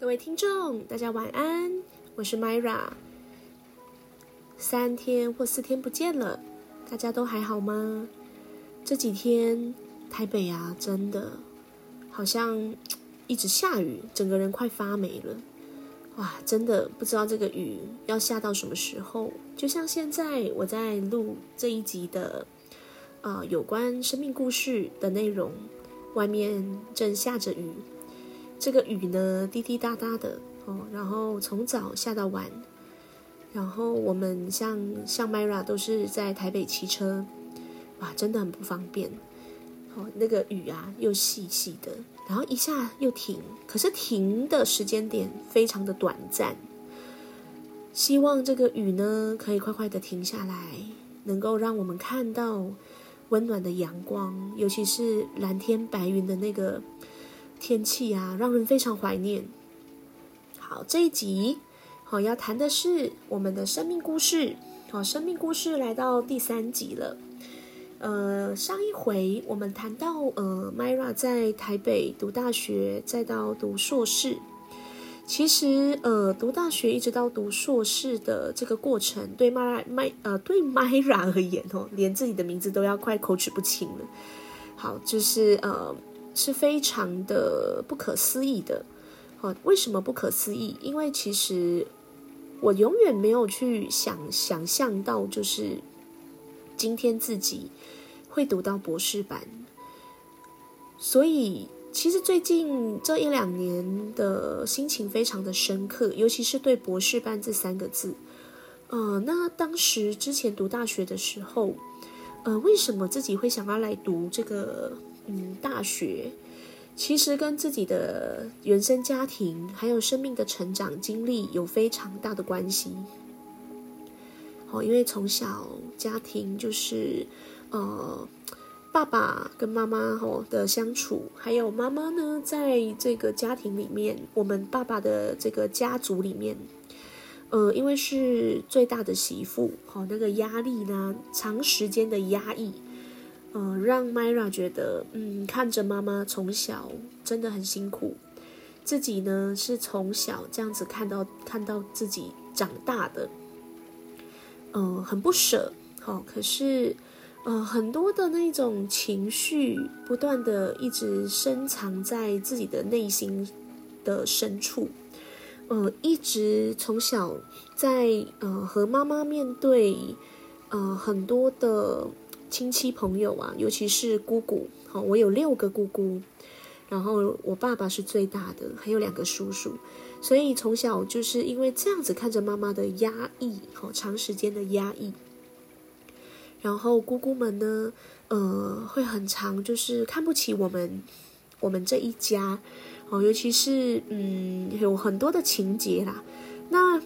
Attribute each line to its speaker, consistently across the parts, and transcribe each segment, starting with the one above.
Speaker 1: 各位听众，大家晚安，我是 Myra。三天或四天不见了，大家都还好吗？这几天台北啊，真的好像一直下雨，整个人快发霉了。哇，真的不知道这个雨要下到什么时候。就像现在我在录这一集的，呃，有关生命故事的内容，外面正下着雨。这个雨呢，滴滴答答的哦，然后从早下到晚，然后我们像像 Myra 都是在台北骑车，哇，真的很不方便。哦，那个雨啊，又细细的，然后一下又停，可是停的时间点非常的短暂。希望这个雨呢，可以快快的停下来，能够让我们看到温暖的阳光，尤其是蓝天白云的那个。天气啊，让人非常怀念。好，这一集好要谈的是我们的生命故事。好，生命故事来到第三集了。呃，上一回我们谈到，呃，Myra 在台北读大学，再到读硕士。其实，呃，读大学一直到读硕士的这个过程，对 Myra、My 呃对 Myra 而言，哦，连自己的名字都要快口齿不清了。好，就是呃。是非常的不可思议的，哦，为什么不可思议？因为其实我永远没有去想想象到，就是今天自己会读到博士班。所以，其实最近这一两年的心情非常的深刻，尤其是对博士班这三个字。呃，那当时之前读大学的时候，呃，为什么自己会想要来读这个？嗯，大学其实跟自己的原生家庭还有生命的成长经历有非常大的关系。哦，因为从小家庭就是呃，爸爸跟妈妈吼的相处，还有妈妈呢，在这个家庭里面，我们爸爸的这个家族里面，呃，因为是最大的媳妇，好那个压力呢，长时间的压抑。呃，让 Myra 觉得，嗯，看着妈妈从小真的很辛苦，自己呢是从小这样子看到看到自己长大的，嗯，很不舍，好，可是，呃，很多的那种情绪不断的一直深藏在自己的内心的深处，呃，一直从小在呃和妈妈面对，呃，很多的。亲戚朋友啊，尤其是姑姑，好，我有六个姑姑，然后我爸爸是最大的，还有两个叔叔，所以从小就是因为这样子看着妈妈的压抑，好长时间的压抑，然后姑姑们呢，呃，会很长，就是看不起我们，我们这一家，哦，尤其是嗯，有很多的情节啦，那。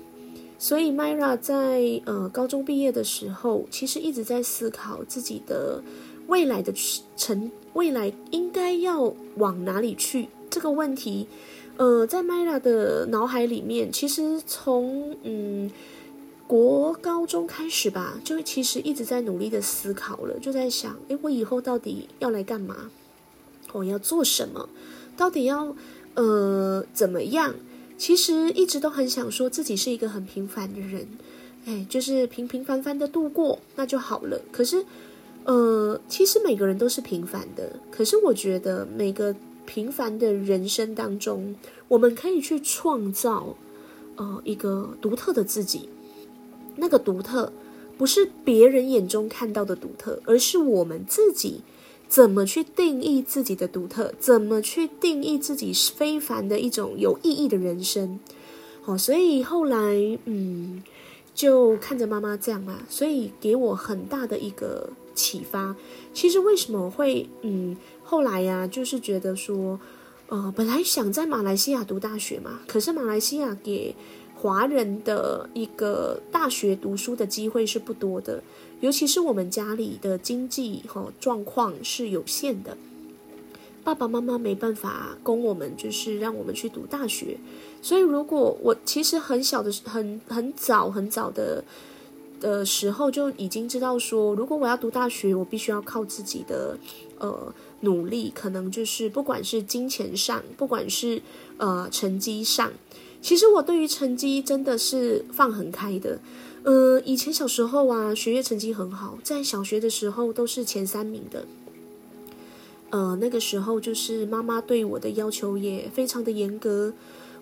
Speaker 1: 所以，Myra 在呃高中毕业的时候，其实一直在思考自己的未来的成未来应该要往哪里去这个问题。呃，在 Myra 的脑海里面，其实从嗯国高中开始吧，就其实一直在努力的思考了，就在想：诶，我以后到底要来干嘛？我要做什么？到底要呃怎么样？其实一直都很想说自己是一个很平凡的人，哎，就是平平凡凡的度过那就好了。可是，呃，其实每个人都是平凡的。可是我觉得每个平凡的人生当中，我们可以去创造，呃，一个独特的自己。那个独特不是别人眼中看到的独特，而是我们自己。怎么去定义自己的独特？怎么去定义自己非凡的一种有意义的人生？好，所以后来，嗯，就看着妈妈这样嘛，所以给我很大的一个启发。其实为什么会，嗯，后来呀，就是觉得说，呃，本来想在马来西亚读大学嘛，可是马来西亚给华人的一个大学读书的机会是不多的。尤其是我们家里的经济哈状况是有限的，爸爸妈妈没办法供我们，就是让我们去读大学。所以，如果我其实很小的、很很早、很早的的时候就已经知道说，如果我要读大学，我必须要靠自己的呃努力，可能就是不管是金钱上，不管是呃成绩上，其实我对于成绩真的是放很开的。呃，以前小时候啊，学业成绩很好，在小学的时候都是前三名的。呃，那个时候就是妈妈对我的要求也非常的严格。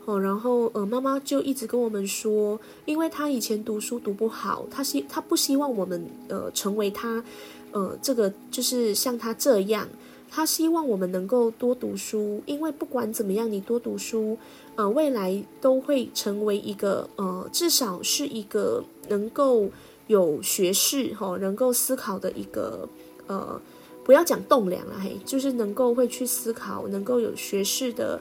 Speaker 1: 哦，然后呃，妈妈就一直跟我们说，因为她以前读书读不好，她希她不希望我们呃成为她，呃，这个就是像她这样，她希望我们能够多读书，因为不管怎么样，你多读书，呃，未来都会成为一个呃，至少是一个能够有学识哈，能够思考的一个呃，不要讲栋梁了嘿，就是能够会去思考，能够有学识的。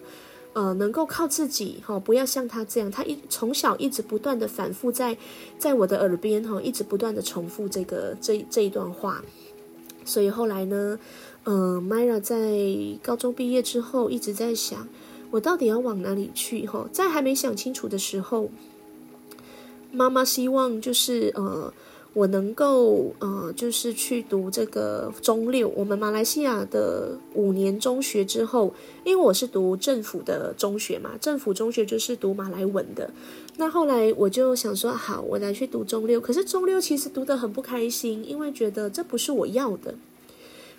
Speaker 1: 呃，能够靠自己哈，不要像他这样，他一从小一直不断的反复在在我的耳边哈，一直不断的重复这个这这一段话。所以后来呢，呃，Myra 在高中毕业之后一直在想，我到底要往哪里去哈？在还没想清楚的时候，妈妈希望就是呃。我能够呃，就是去读这个中六，我们马来西亚的五年中学之后，因为我是读政府的中学嘛，政府中学就是读马来文的。那后来我就想说，好，我来去读中六。可是中六其实读得很不开心，因为觉得这不是我要的。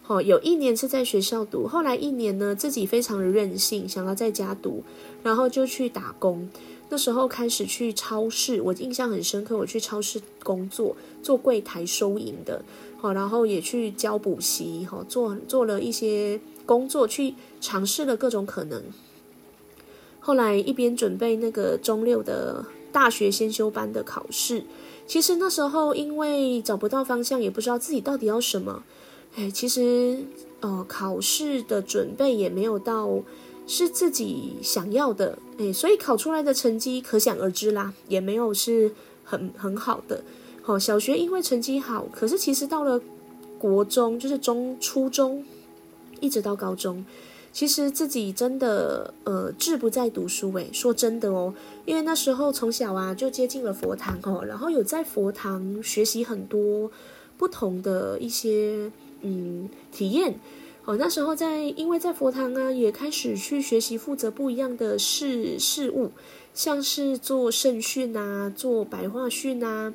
Speaker 1: 好，有一年是在学校读，后来一年呢，自己非常的任性，想要在家读，然后就去打工。那时候开始去超市，我印象很深刻。我去超市工作，做柜台收银的，好，然后也去教补习，哈，做做了一些工作，去尝试了各种可能。后来一边准备那个中六的大学先修班的考试，其实那时候因为找不到方向，也不知道自己到底要什么，哎，其实呃，考试的准备也没有到。是自己想要的，诶，所以考出来的成绩可想而知啦，也没有是很很好的。好，小学因为成绩好，可是其实到了国中，就是中初中，一直到高中，其实自己真的呃志不在读书。诶，说真的哦，因为那时候从小啊就接近了佛堂哦，然后有在佛堂学习很多不同的一些嗯体验。哦，那时候在，因为在佛堂啊，也开始去学习负责不一样的事事物，像是做圣训啊，做白话训啊，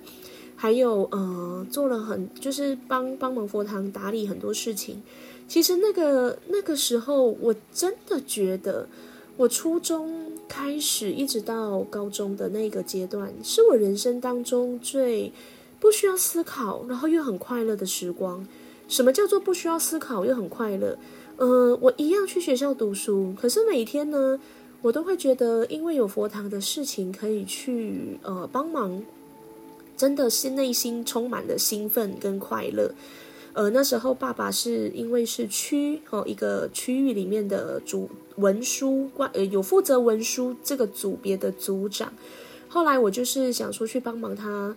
Speaker 1: 还有呃，做了很就是帮帮忙佛堂打理很多事情。其实那个那个时候，我真的觉得，我初中开始一直到高中的那个阶段，是我人生当中最不需要思考，然后又很快乐的时光。什么叫做不需要思考又很快乐？呃，我一样去学校读书，可是每天呢，我都会觉得，因为有佛堂的事情可以去呃帮忙，真的是内心充满了兴奋跟快乐。呃，那时候爸爸是因为是区哦一个区域里面的主文书官呃有负责文书这个组别的组长，后来我就是想说去帮忙他。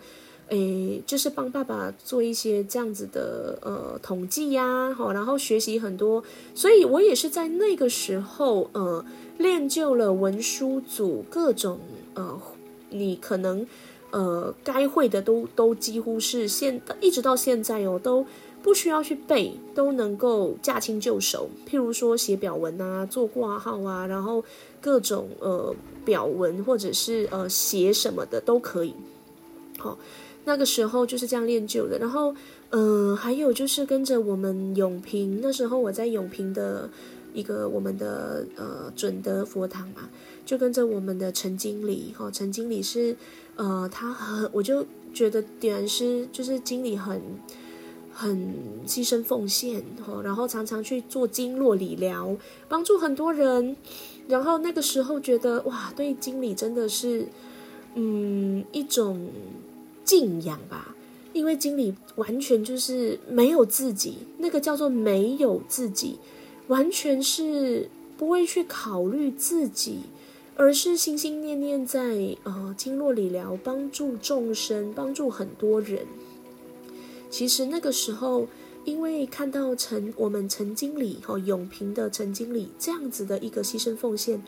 Speaker 1: 诶，就是帮爸爸做一些这样子的呃统计呀，好，然后学习很多，所以我也是在那个时候呃练就了文书组各种呃你可能呃该会的都都几乎是现一直到现在哦都不需要去背，都能够驾轻就熟。譬如说写表文啊，做挂号啊，然后各种呃表文或者是呃写什么的都可以，好。那个时候就是这样练就的，然后，嗯，还有就是跟着我们永平，那时候我在永平的一个我们的呃准德佛堂嘛，就跟着我们的陈经理，哈，陈经理是，呃，他很，我就觉得点燃师就是经理很很牺牲奉献，哈，然后常常去做经络理疗，帮助很多人，然后那个时候觉得哇，对经理真的是，嗯，一种。敬仰吧，因为经理完全就是没有自己，那个叫做没有自己，完全是不会去考虑自己，而是心心念念在呃经络理疗，帮助众生，帮助很多人。其实那个时候，因为看到陈我们陈经理哈永平的陈经理这样子的一个牺牲奉献，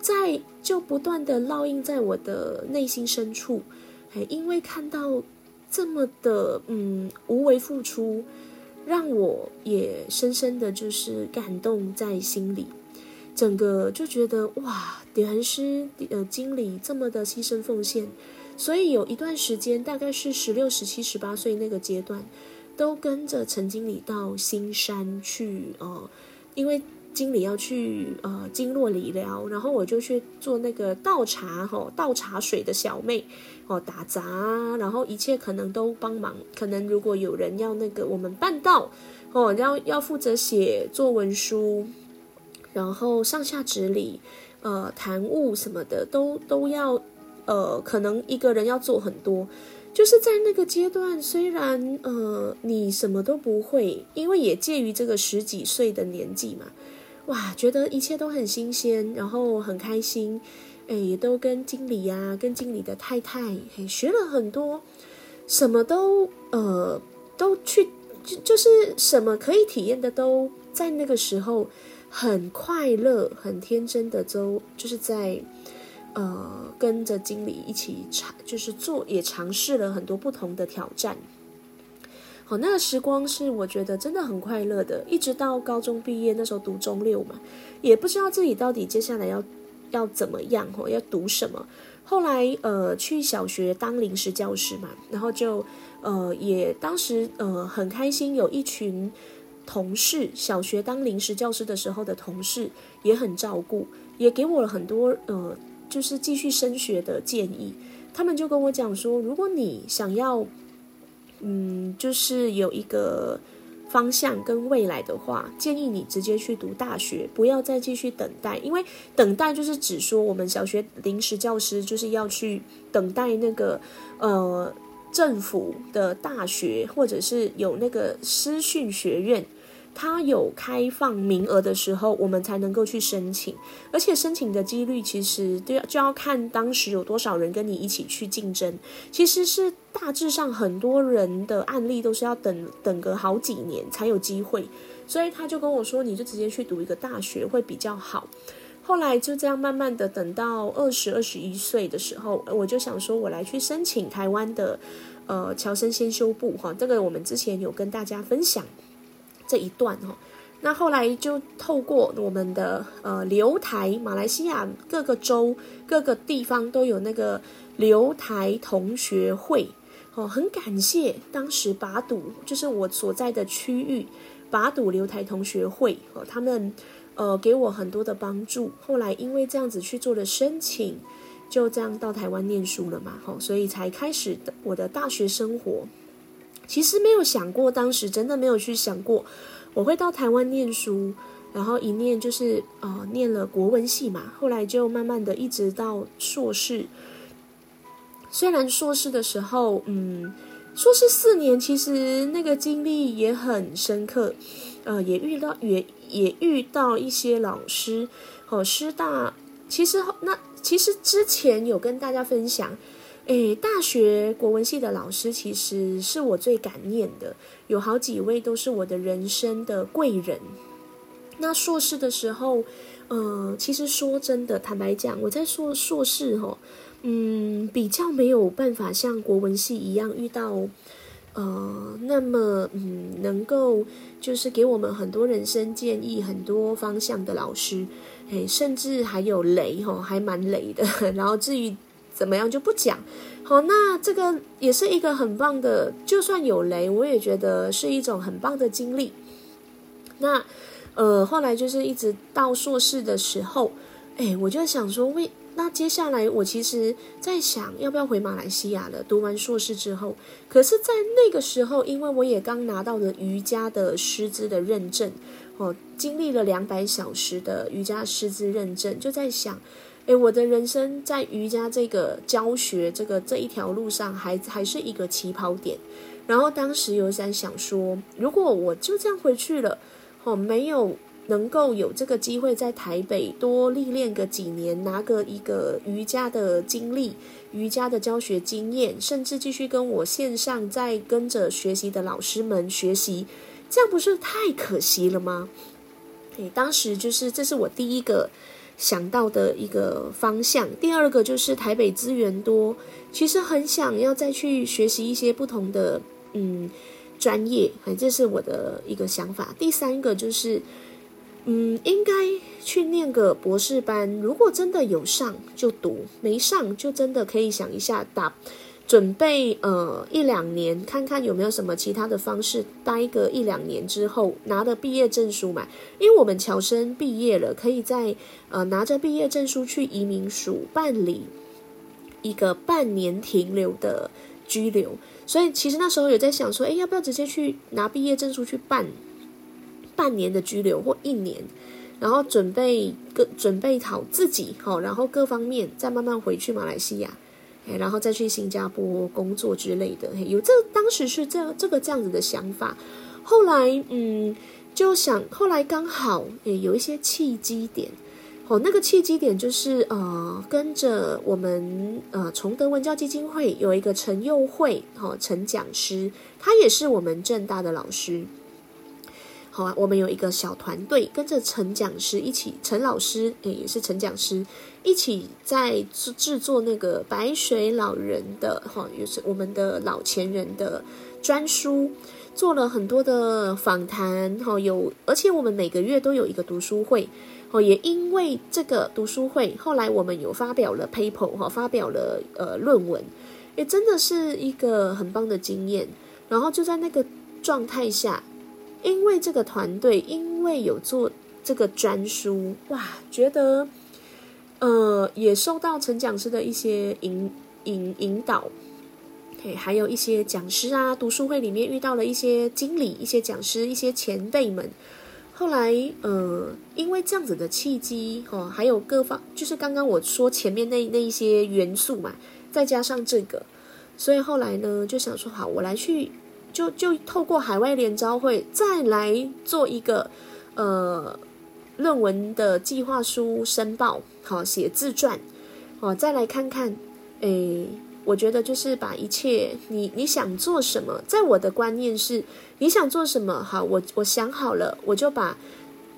Speaker 1: 在就不断的烙印在我的内心深处。因为看到这么的嗯无为付出，让我也深深的就是感动在心里。整个就觉得哇，点燃师呃经理这么的牺牲奉献，所以有一段时间，大概是十六、十七、十八岁那个阶段，都跟着陈经理到新山去呃，因为经理要去呃经络理疗，然后我就去做那个倒茶哈倒茶水的小妹哦打杂，然后一切可能都帮忙，可能如果有人要那个我们办到哦，要要负责写作文书。然后上下指理，呃，谈务什么的都都要，呃，可能一个人要做很多。就是在那个阶段，虽然呃你什么都不会，因为也介于这个十几岁的年纪嘛，哇，觉得一切都很新鲜，然后很开心，哎，也都跟经理呀，跟经理的太太，嘿，学了很多，什么都呃都去，就就是什么可以体验的都在那个时候。很快乐、很天真的都就是在，呃，跟着经理一起尝，就是做，也尝试了很多不同的挑战。好，那个时光是我觉得真的很快乐的，一直到高中毕业，那时候读中六嘛，也不知道自己到底接下来要要怎么样，哦，要读什么。后来呃，去小学当临时教师嘛，然后就呃，也当时呃很开心，有一群。同事，小学当临时教师的时候的同事也很照顾，也给我了很多呃，就是继续升学的建议。他们就跟我讲说，如果你想要，嗯，就是有一个方向跟未来的话，建议你直接去读大学，不要再继续等待，因为等待就是指说我们小学临时教师就是要去等待那个呃。政府的大学，或者是有那个师训学院，它有开放名额的时候，我们才能够去申请。而且申请的几率其实都要就要看当时有多少人跟你一起去竞争。其实是大致上很多人的案例都是要等等个好几年才有机会。所以他就跟我说，你就直接去读一个大学会比较好。后来就这样慢慢的等到二十二十一岁的时候，我就想说，我来去申请台湾的，呃，侨生先修部哈，这个我们之前有跟大家分享这一段哈。那后来就透过我们的呃留台马来西亚各个州各个地方都有那个留台同学会哦，很感谢当时把赌就是我所在的区域把赌留台同学会哦，他们。呃，给我很多的帮助。后来因为这样子去做了申请，就这样到台湾念书了嘛，吼，所以才开始的我的大学生活。其实没有想过，当时真的没有去想过我会到台湾念书，然后一念就是呃念了国文系嘛。后来就慢慢的一直到硕士。虽然硕士的时候，嗯，硕士四年，其实那个经历也很深刻，呃，也遇到也。也遇到一些老师，哦，师大其实那其实之前有跟大家分享，诶，大学国文系的老师其实是我最感念的，有好几位都是我的人生的贵人。那硕士的时候，呃，其实说真的，坦白讲，我在硕硕士哈，嗯，比较没有办法像国文系一样遇到。呃，那么嗯，能够就是给我们很多人生建议、很多方向的老师，诶，甚至还有雷哈，还蛮雷的。然后至于怎么样就不讲。好，那这个也是一个很棒的，就算有雷，我也觉得是一种很棒的经历。那呃，后来就是一直到硕士的时候，哎，我就想说为。那接下来，我其实在想要不要回马来西亚了。读完硕士之后，可是，在那个时候，因为我也刚拿到了瑜伽的师资的认证，哦，经历了两百小时的瑜伽师资认证，就在想，诶，我的人生在瑜伽这个教学这个这一条路上，还还是一个起跑点。然后当时有在想说，如果我就这样回去了，哦，没有。能够有这个机会在台北多历练个几年，拿个一个瑜伽的经历、瑜伽的教学经验，甚至继续跟我线上在跟着学习的老师们学习，这样不是太可惜了吗？诶，当时就是这是我第一个想到的一个方向。第二个就是台北资源多，其实很想要再去学习一些不同的嗯专业，哎，这是我的一个想法。第三个就是。嗯，应该去念个博士班。如果真的有上就读，没上就真的可以想一下打，准备呃一两年，看看有没有什么其他的方式，待个一两年之后拿的毕业证书嘛。因为我们侨生毕业了，可以在呃拿着毕业证书去移民署办理一个半年停留的居留。所以其实那时候有在想说，哎，要不要直接去拿毕业证书去办？半年的居留或一年，然后准备各准备好自己好，然后各方面再慢慢回去马来西亚，然后再去新加坡工作之类的。有这当时是这这个这样子的想法，后来嗯就想，后来刚好也有一些契机点，哦，那个契机点就是呃跟着我们呃崇德文教基金会有一个陈佑慧哦陈讲师，他也是我们正大的老师。好啊，我们有一个小团队，跟着陈讲师一起，陈老师诶也是陈讲师，一起在制制作那个白水老人的哈，也是我们的老前人的专书，做了很多的访谈哈，有而且我们每个月都有一个读书会哦，也因为这个读书会，后来我们有发表了 paper 哈，发表了呃论文，也真的是一个很棒的经验，然后就在那个状态下。因为这个团队，因为有做这个专书，哇，觉得，呃，也受到陈讲师的一些引引引导，嘿，还有一些讲师啊，读书会里面遇到了一些经理、一些讲师、一些前辈们。后来，呃，因为这样子的契机，哦，还有各方，就是刚刚我说前面那那一些元素嘛，再加上这个，所以后来呢，就想说，好，我来去。就就透过海外联招会再来做一个呃论文的计划书申报，好写自传，哦再来看看，诶，我觉得就是把一切你你想做什么，在我的观念是你想做什么，好我我想好了，我就把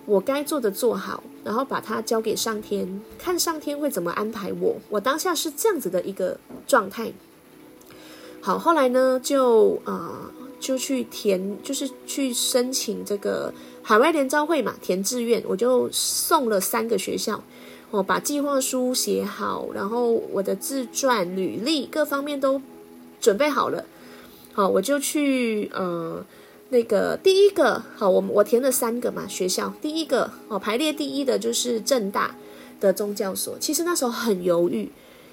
Speaker 1: 我该做的做好，然后把它交给上天，看上天会怎么安排我。我当下是这样子的一个状态。好，后来呢就啊。就去填，就是去申请这个海外联招会嘛，填志愿。我就送了三个学校，我把计划书写好，然后我的自传、履历各方面都准备好了。好，我就去呃那个第一个，好，我我填了三个嘛学校，第一个哦排列第一的就是正大的宗教所。其实那时候很犹豫，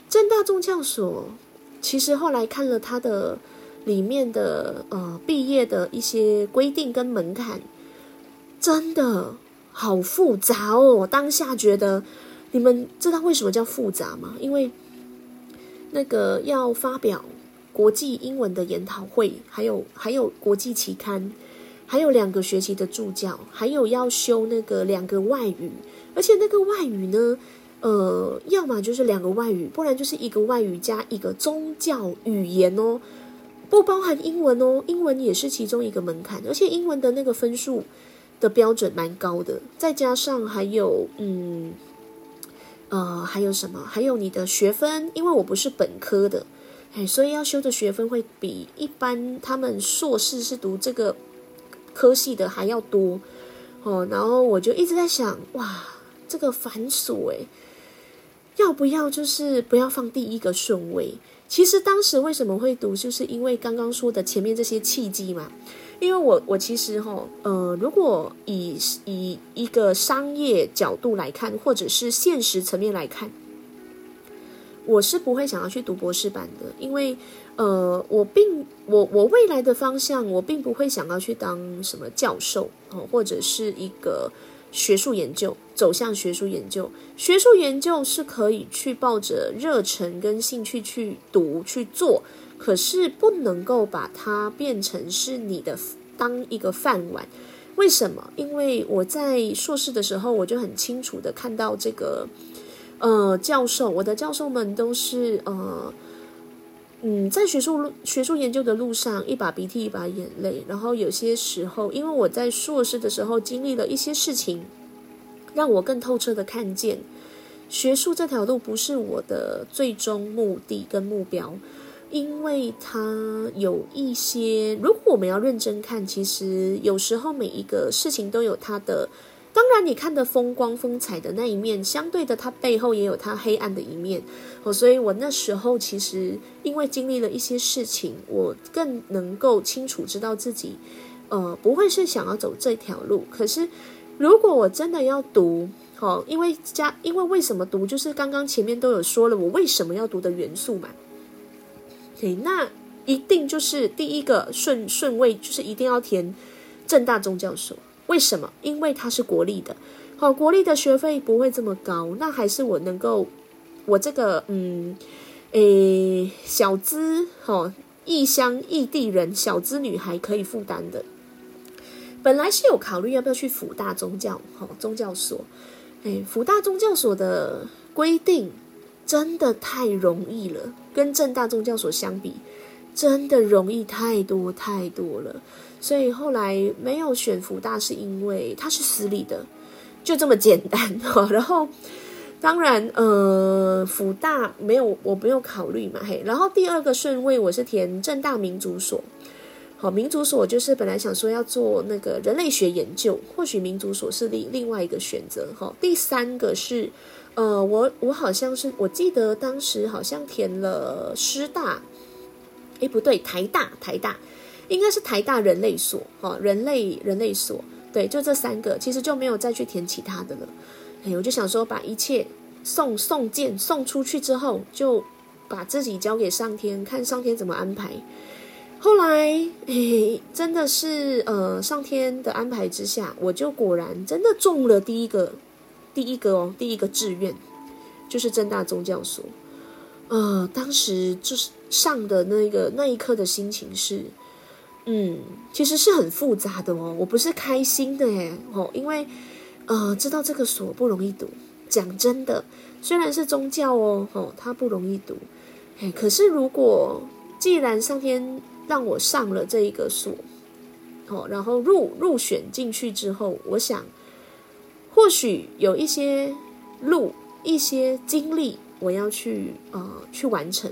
Speaker 1: 正大宗教所，其实后来看了他的。里面的呃毕业的一些规定跟门槛，真的好复杂哦！当下觉得，你们知道为什么叫复杂吗？因为那个要发表国际英文的研讨会，还有还有国际期刊，还有两个学期的助教，还有要修那个两个外语，而且那个外语呢，呃，要么就是两个外语，不然就是一个外语加一个宗教语言哦。不包含英文哦，英文也是其中一个门槛，而且英文的那个分数的标准蛮高的，再加上还有嗯，呃，还有什么？还有你的学分，因为我不是本科的，哎，所以要修的学分会比一般他们硕士是读这个科系的还要多哦。然后我就一直在想，哇，这个繁琐诶，要不要就是不要放第一个顺位？其实当时为什么会读，就是因为刚刚说的前面这些契机嘛。因为我我其实哈呃，如果以以一个商业角度来看，或者是现实层面来看，我是不会想要去读博士班的，因为呃，我并我我未来的方向，我并不会想要去当什么教授哦，或者是一个。学术研究走向学术研究，学术研究是可以去抱着热忱跟兴趣去读去做，可是不能够把它变成是你的当一个饭碗。为什么？因为我在硕士的时候，我就很清楚的看到这个，呃，教授，我的教授们都是呃。嗯，在学术路、学术研究的路上，一把鼻涕一把眼泪。然后有些时候，因为我在硕士的时候经历了一些事情，让我更透彻的看见，学术这条路不是我的最终目的跟目标，因为它有一些，如果我们要认真看，其实有时候每一个事情都有它的。当然，你看的风光风采的那一面，相对的，它背后也有它黑暗的一面哦。所以我那时候其实因为经历了一些事情，我更能够清楚知道自己，呃，不会是想要走这条路。可是，如果我真的要读，哦，因为家，因为为什么读，就是刚刚前面都有说了，我为什么要读的元素嘛。那一定就是第一个顺顺位，就是一定要填正大宗教所。为什么？因为它是国立的，好，国立的学费不会这么高，那还是我能够，我这个嗯，诶，小资哈，异乡异地人，小资女孩可以负担的。本来是有考虑要不要去辅大宗教哈宗教所，诶，辅大宗教所的规定真的太容易了，跟正大宗教所相比，真的容易太多太多了。所以后来没有选福大，是因为它是私立的，就这么简单哈。然后当然，呃，福大没有，我不用考虑嘛嘿。然后第二个顺位我是填正大民族所，好，民族所就是本来想说要做那个人类学研究，或许民族所是另另外一个选择哈。第三个是，呃，我我好像是我记得当时好像填了师大，诶，不对，台大台大。应该是台大人类所，哈，人类人类所，对，就这三个，其实就没有再去填其他的了。哎，我就想说，把一切送送件送出去之后，就把自己交给上天，看上天怎么安排。后来，嘿，真的是呃，上天的安排之下，我就果然真的中了第一个，第一个哦，第一个志愿就是正大宗教所。呃，当时就是上的那个那一刻的心情是。嗯，其实是很复杂的哦。我不是开心的耶，哦，因为呃，知道这个所不容易读。讲真的，虽然是宗教哦，哦，它不容易读。哎，可是如果既然上天让我上了这一个所，哦，然后入入选进去之后，我想或许有一些路、一些经历，我要去呃去完成。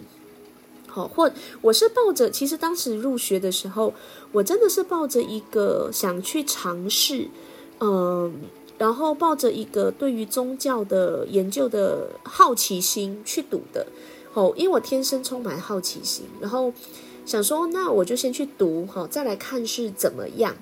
Speaker 1: 好，或我是抱着，其实当时入学的时候，我真的是抱着一个想去尝试，嗯，然后抱着一个对于宗教的研究的好奇心去读的。哦，因为我天生充满好奇心，然后想说，那我就先去读，好，再来看是怎么样。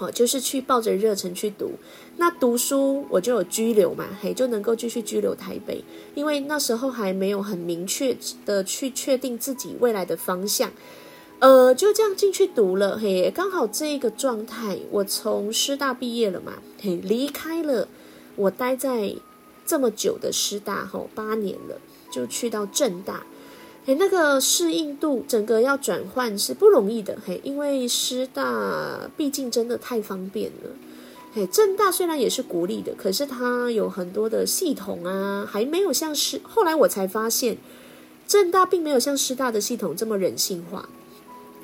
Speaker 1: 哦，就是去抱着热忱去读，那读书我就有居留嘛，嘿，就能够继续居留台北，因为那时候还没有很明确的去确定自己未来的方向，呃，就这样进去读了，嘿，刚好这个状态，我从师大毕业了嘛，嘿，离开了我待在这么久的师大，吼，八年了，就去到正大。哎，那个适应度，整个要转换是不容易的，嘿，因为师大毕竟真的太方便了，嘿，正大虽然也是国立的，可是它有很多的系统啊，还没有像师，后来我才发现，正大并没有像师大的系统这么人性化，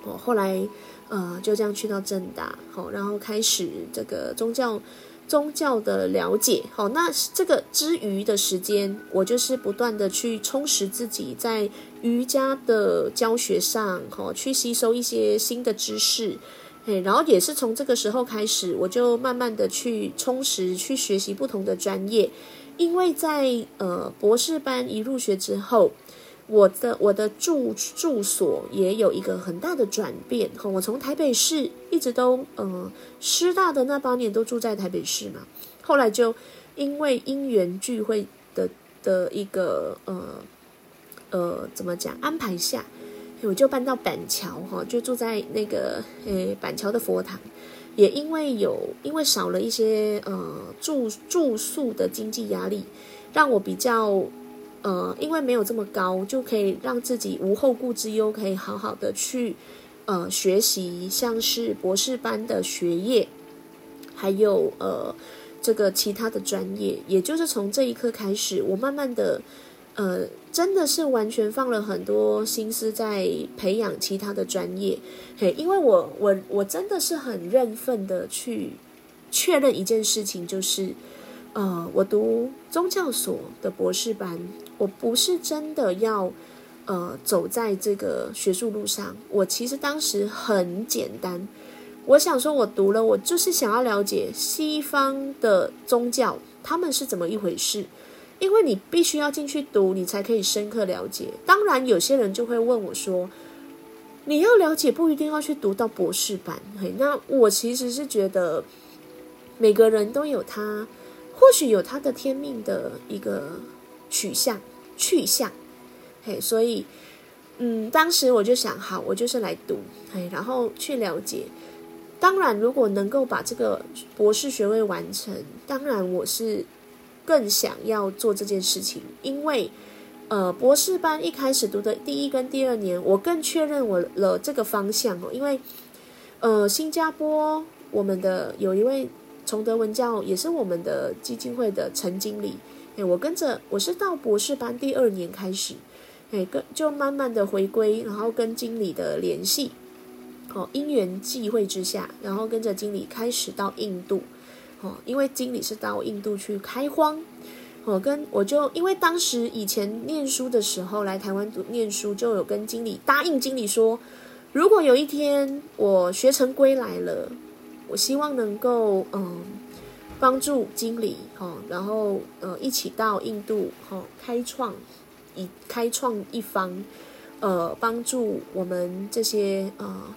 Speaker 1: 哦，后来呃就这样去到正大，好，然后开始这个宗教。宗教的了解，好，那这个之余的时间，我就是不断的去充实自己在瑜伽的教学上，好，去吸收一些新的知识，哎，然后也是从这个时候开始，我就慢慢的去充实，去学习不同的专业，因为在呃博士班一入学之后。我的我的住住所也有一个很大的转变哈，我从台北市一直都呃师大的那八年都住在台北市嘛，后来就因为因缘聚会的的一个呃呃怎么讲安排下，我就搬到板桥哈，就住在那个诶板桥的佛堂，也因为有因为少了一些呃住住宿的经济压力，让我比较。呃，因为没有这么高，就可以让自己无后顾之忧，可以好好的去呃学习，像是博士班的学业，还有呃这个其他的专业。也就是从这一刻开始，我慢慢的呃真的是完全放了很多心思在培养其他的专业。嘿，因为我我我真的是很认份的去确认一件事情，就是。呃，我读宗教所的博士班，我不是真的要呃走在这个学术路上。我其实当时很简单，我想说，我读了，我就是想要了解西方的宗教，他们是怎么一回事。因为你必须要进去读，你才可以深刻了解。当然，有些人就会问我说：“你要了解，不一定要去读到博士班。”嘿，那我其实是觉得，每个人都有他，或许有他的天命的一个取向、去向。嘿，所以，嗯，当时我就想，好，我就是来读，嘿，然后去了解。当然，如果能够把这个博士学位完成，当然我是。更想要做这件事情，因为，呃，博士班一开始读的第一跟第二年，我更确认我了这个方向哦。因为，呃，新加坡我们的有一位崇德文教，也是我们的基金会的陈经理，哎，我跟着我是到博士班第二年开始，哎，跟就慢慢的回归，然后跟经理的联系，哦，因缘际会之下，然后跟着经理开始到印度。哦，因为经理是到印度去开荒，我跟我就因为当时以前念书的时候来台湾读念书，就有跟经理答应经理说，如果有一天我学成归来了，我希望能够嗯帮助经理哈，然后呃一起到印度哈开创以开创一方，呃帮助我们这些呃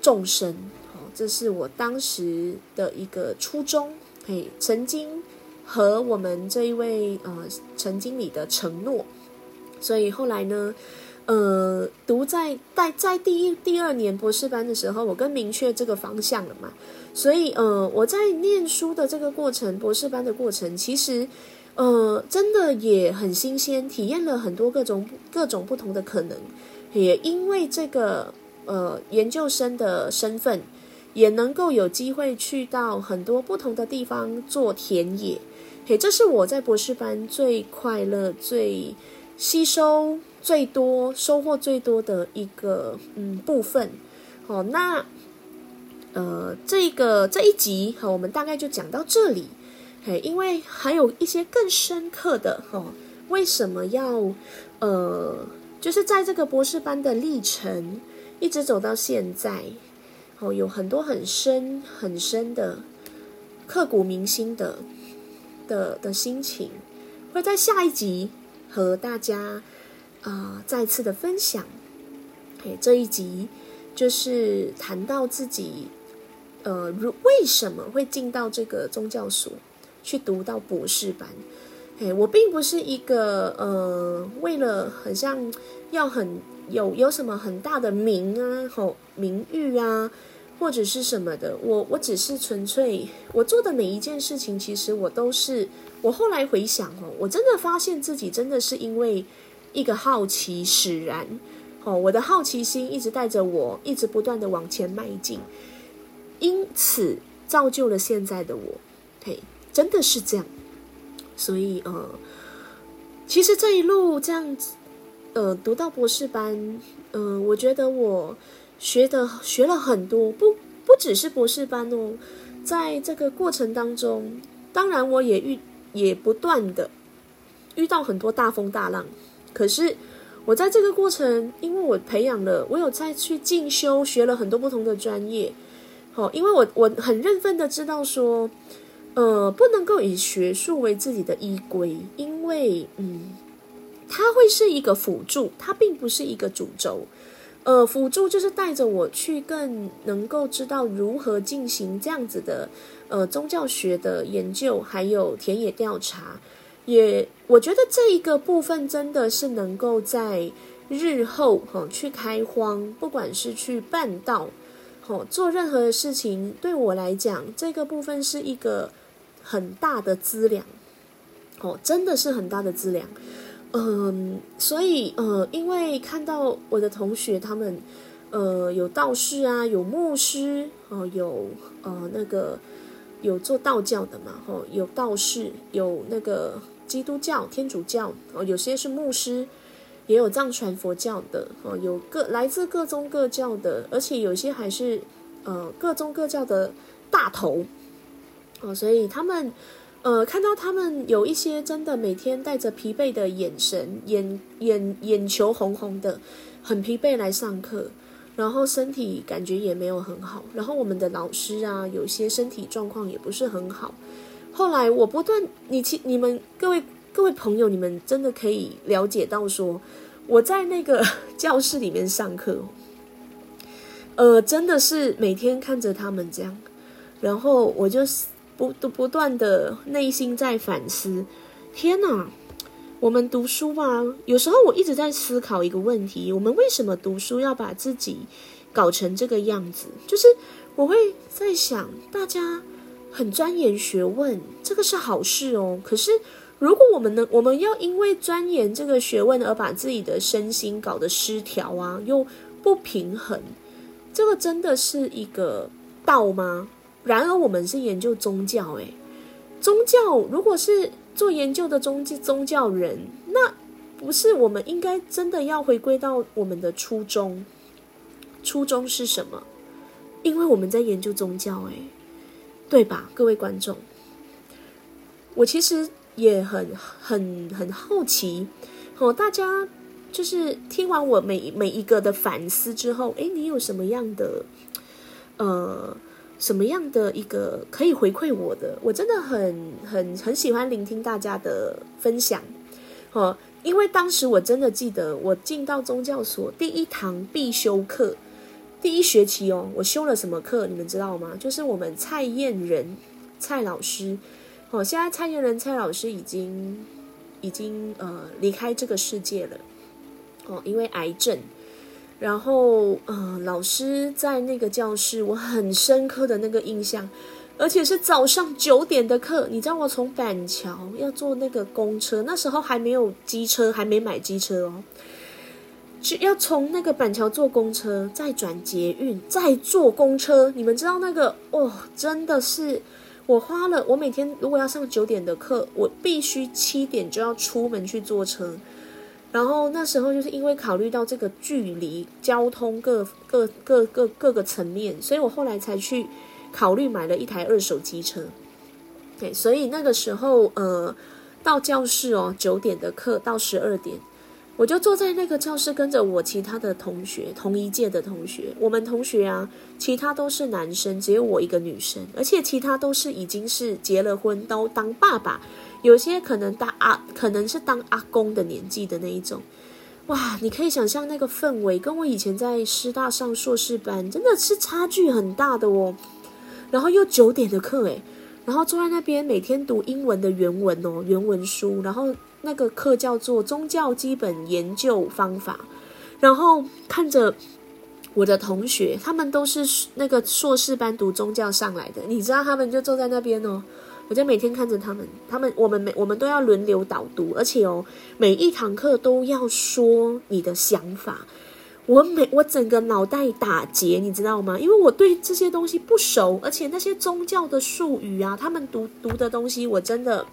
Speaker 1: 众生哦。这是我当时的一个初衷，嘿，曾经和我们这一位呃陈经理的承诺，所以后来呢，呃，读在在在第一第二年博士班的时候，我更明确这个方向了嘛，所以呃，我在念书的这个过程，博士班的过程，其实呃，真的也很新鲜，体验了很多各种各种不同的可能，也因为这个呃研究生的身份。也能够有机会去到很多不同的地方做田野，嘿，这是我在博士班最快乐、最吸收最多、收获最多的一个嗯部分。好，那呃，这个这一集哈，我们大概就讲到这里，嘿，因为还有一些更深刻的哈，为什么要呃，就是在这个博士班的历程一直走到现在。哦，有很多很深很深的、刻骨铭心的的的心情，会在下一集和大家啊再次的分享。哎，这一集就是谈到自己呃，如为什么会进到这个宗教所去读到博士班？哎，我并不是一个呃，为了很像要很。有有什么很大的名啊，吼名誉啊，或者是什么的，我我只是纯粹我做的每一件事情，其实我都是我后来回想哦，我真的发现自己真的是因为一个好奇使然，哦，我的好奇心一直带着我，一直不断的往前迈进，因此造就了现在的我，嘿，真的是这样，所以呃，其实这一路这样子。呃，读到博士班，嗯，我觉得我学的学了很多，不不只是博士班哦，在这个过程当中，当然我也遇也不断的遇到很多大风大浪，可是我在这个过程，因为我培养了，我有再去进修，学了很多不同的专业，好，因为我我很认份的知道说，呃，不能够以学术为自己的依归，因为嗯。它会是一个辅助，它并不是一个主轴。呃，辅助就是带着我去更能够知道如何进行这样子的呃宗教学的研究，还有田野调查。也我觉得这一个部分真的是能够在日后哈去开荒，不管是去办道，哦做任何的事情，对我来讲，这个部分是一个很大的资粮。哦，真的是很大的资粮。嗯，所以呃，因为看到我的同学他们，呃，有道士啊，有牧师哦，有呃那个有做道教的嘛，吼，有道士，有那个基督教、天主教哦，有些是牧师，也有藏传佛教的哦，有各来自各宗各教的，而且有些还是呃各宗各教的大头哦，所以他们。呃，看到他们有一些真的每天带着疲惫的眼神，眼眼眼球红红的，很疲惫来上课，然后身体感觉也没有很好。然后我们的老师啊，有些身体状况也不是很好。后来我不断，你其你们各位各位朋友，你们真的可以了解到说，我在那个教室里面上课，呃，真的是每天看着他们这样，然后我就是。不都不断的内心在反思，天哪！我们读书啊，有时候我一直在思考一个问题：我们为什么读书要把自己搞成这个样子？就是我会在想，大家很钻研学问，这个是好事哦。可是如果我们能，我们要因为钻研这个学问而把自己的身心搞得失调啊，又不平衡，这个真的是一个道吗？然而，我们是研究宗教，诶，宗教如果是做研究的宗宗教人，那不是我们应该真的要回归到我们的初衷？初衷是什么？因为我们在研究宗教，诶，对吧？各位观众，我其实也很很很好奇，哦，大家就是听完我每每一个的反思之后，诶，你有什么样的呃？什么样的一个可以回馈我的？我真的很很很喜欢聆听大家的分享，哦，因为当时我真的记得，我进到宗教所第一堂必修课，第一学期哦，我修了什么课？你们知道吗？就是我们蔡燕人蔡老师，哦，现在蔡燕人蔡老师已经已经呃离开这个世界了，哦，因为癌症。然后，呃，老师在那个教室，我很深刻的那个印象，而且是早上九点的课。你知道我从板桥要坐那个公车，那时候还没有机车，还没买机车哦，就要从那个板桥坐公车，再转捷运，再坐公车。你们知道那个哦，真的是我花了，我每天如果要上九点的课，我必须七点就要出门去坐车。然后那时候就是因为考虑到这个距离、交通各各各各各个层面，所以我后来才去考虑买了一台二手机车。对，所以那个时候呃，到教室哦，九点的课到十二点。我就坐在那个教室，跟着我其他的同学，同一届的同学。我们同学啊，其他都是男生，只有我一个女生，而且其他都是已经是结了婚，都当爸爸，有些可能当阿，可能是当阿公的年纪的那一种。哇，你可以想象那个氛围，跟我以前在师大上硕士班真的是差距很大的哦。然后又九点的课，诶，然后坐在那边每天读英文的原文哦，原文书，然后。那个课叫做宗教基本研究方法，然后看着我的同学，他们都是那个硕士班读宗教上来的，你知道，他们就坐在那边哦，我就每天看着他们，他们我们每我们都要轮流导读，而且哦，每一堂课都要说你的想法，我每我整个脑袋打结，你知道吗？因为我对这些东西不熟，而且那些宗教的术语啊，他们读读的东西，我真的。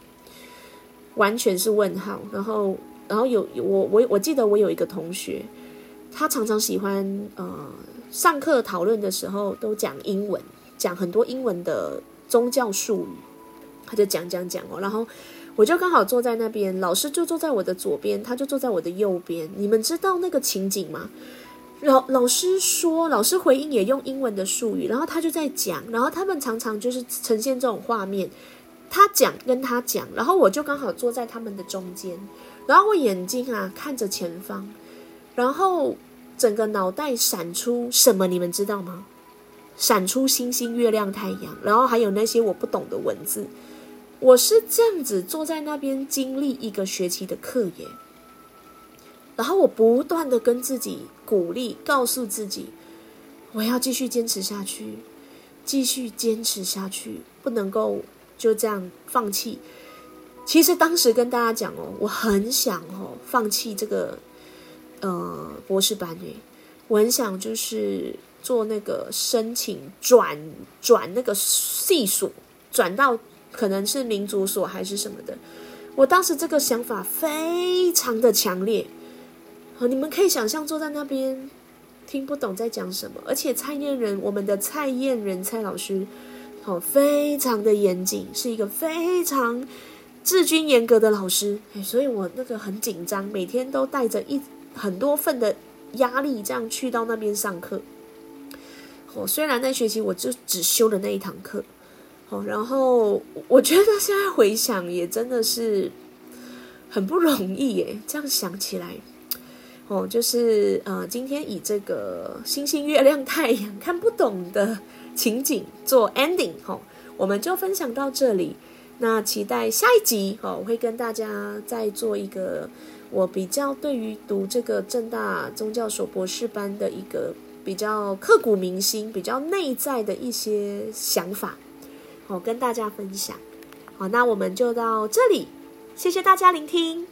Speaker 1: 完全是问号，然后，然后有我我我记得我有一个同学，他常常喜欢呃上课讨论的时候都讲英文，讲很多英文的宗教术语，他就讲讲讲哦，然后我就刚好坐在那边，老师就坐在我的左边，他就坐在我的右边，你们知道那个情景吗？老老师说，老师回应也用英文的术语，然后他就在讲，然后他们常常就是呈现这种画面。他讲跟他讲，然后我就刚好坐在他们的中间，然后我眼睛啊看着前方，然后整个脑袋闪出什么，你们知道吗？闪出星星、月亮、太阳，然后还有那些我不懂的文字。我是这样子坐在那边经历一个学期的课业，然后我不断的跟自己鼓励，告诉自己，我要继续坚持下去，继续坚持下去，不能够。就这样放弃。其实当时跟大家讲哦，我很想哦放弃这个呃博士班诶，我很想就是做那个申请转转那个系所，转到可能是民族所还是什么的。我当时这个想法非常的强烈，你们可以想象坐在那边听不懂在讲什么，而且蔡燕人我们的蔡燕人蔡老师。哦，非常的严谨，是一个非常治军严格的老师，所以我那个很紧张，每天都带着一很多份的压力，这样去到那边上课。哦，虽然那学期我就只修了那一堂课，哦，然后我觉得现在回想也真的是很不容易耶。这样想起来，哦，就是呃，今天以这个星星、月亮、太阳看不懂的情景做 ending，哦，我们就分享到这里。那期待下一集，哦，我会跟大家再做一个我比较对于读这个正大宗教所博士班的一个。比较刻骨铭心、比较内在的一些想法，好跟大家分享。好，那我们就到这里，谢谢大家聆听。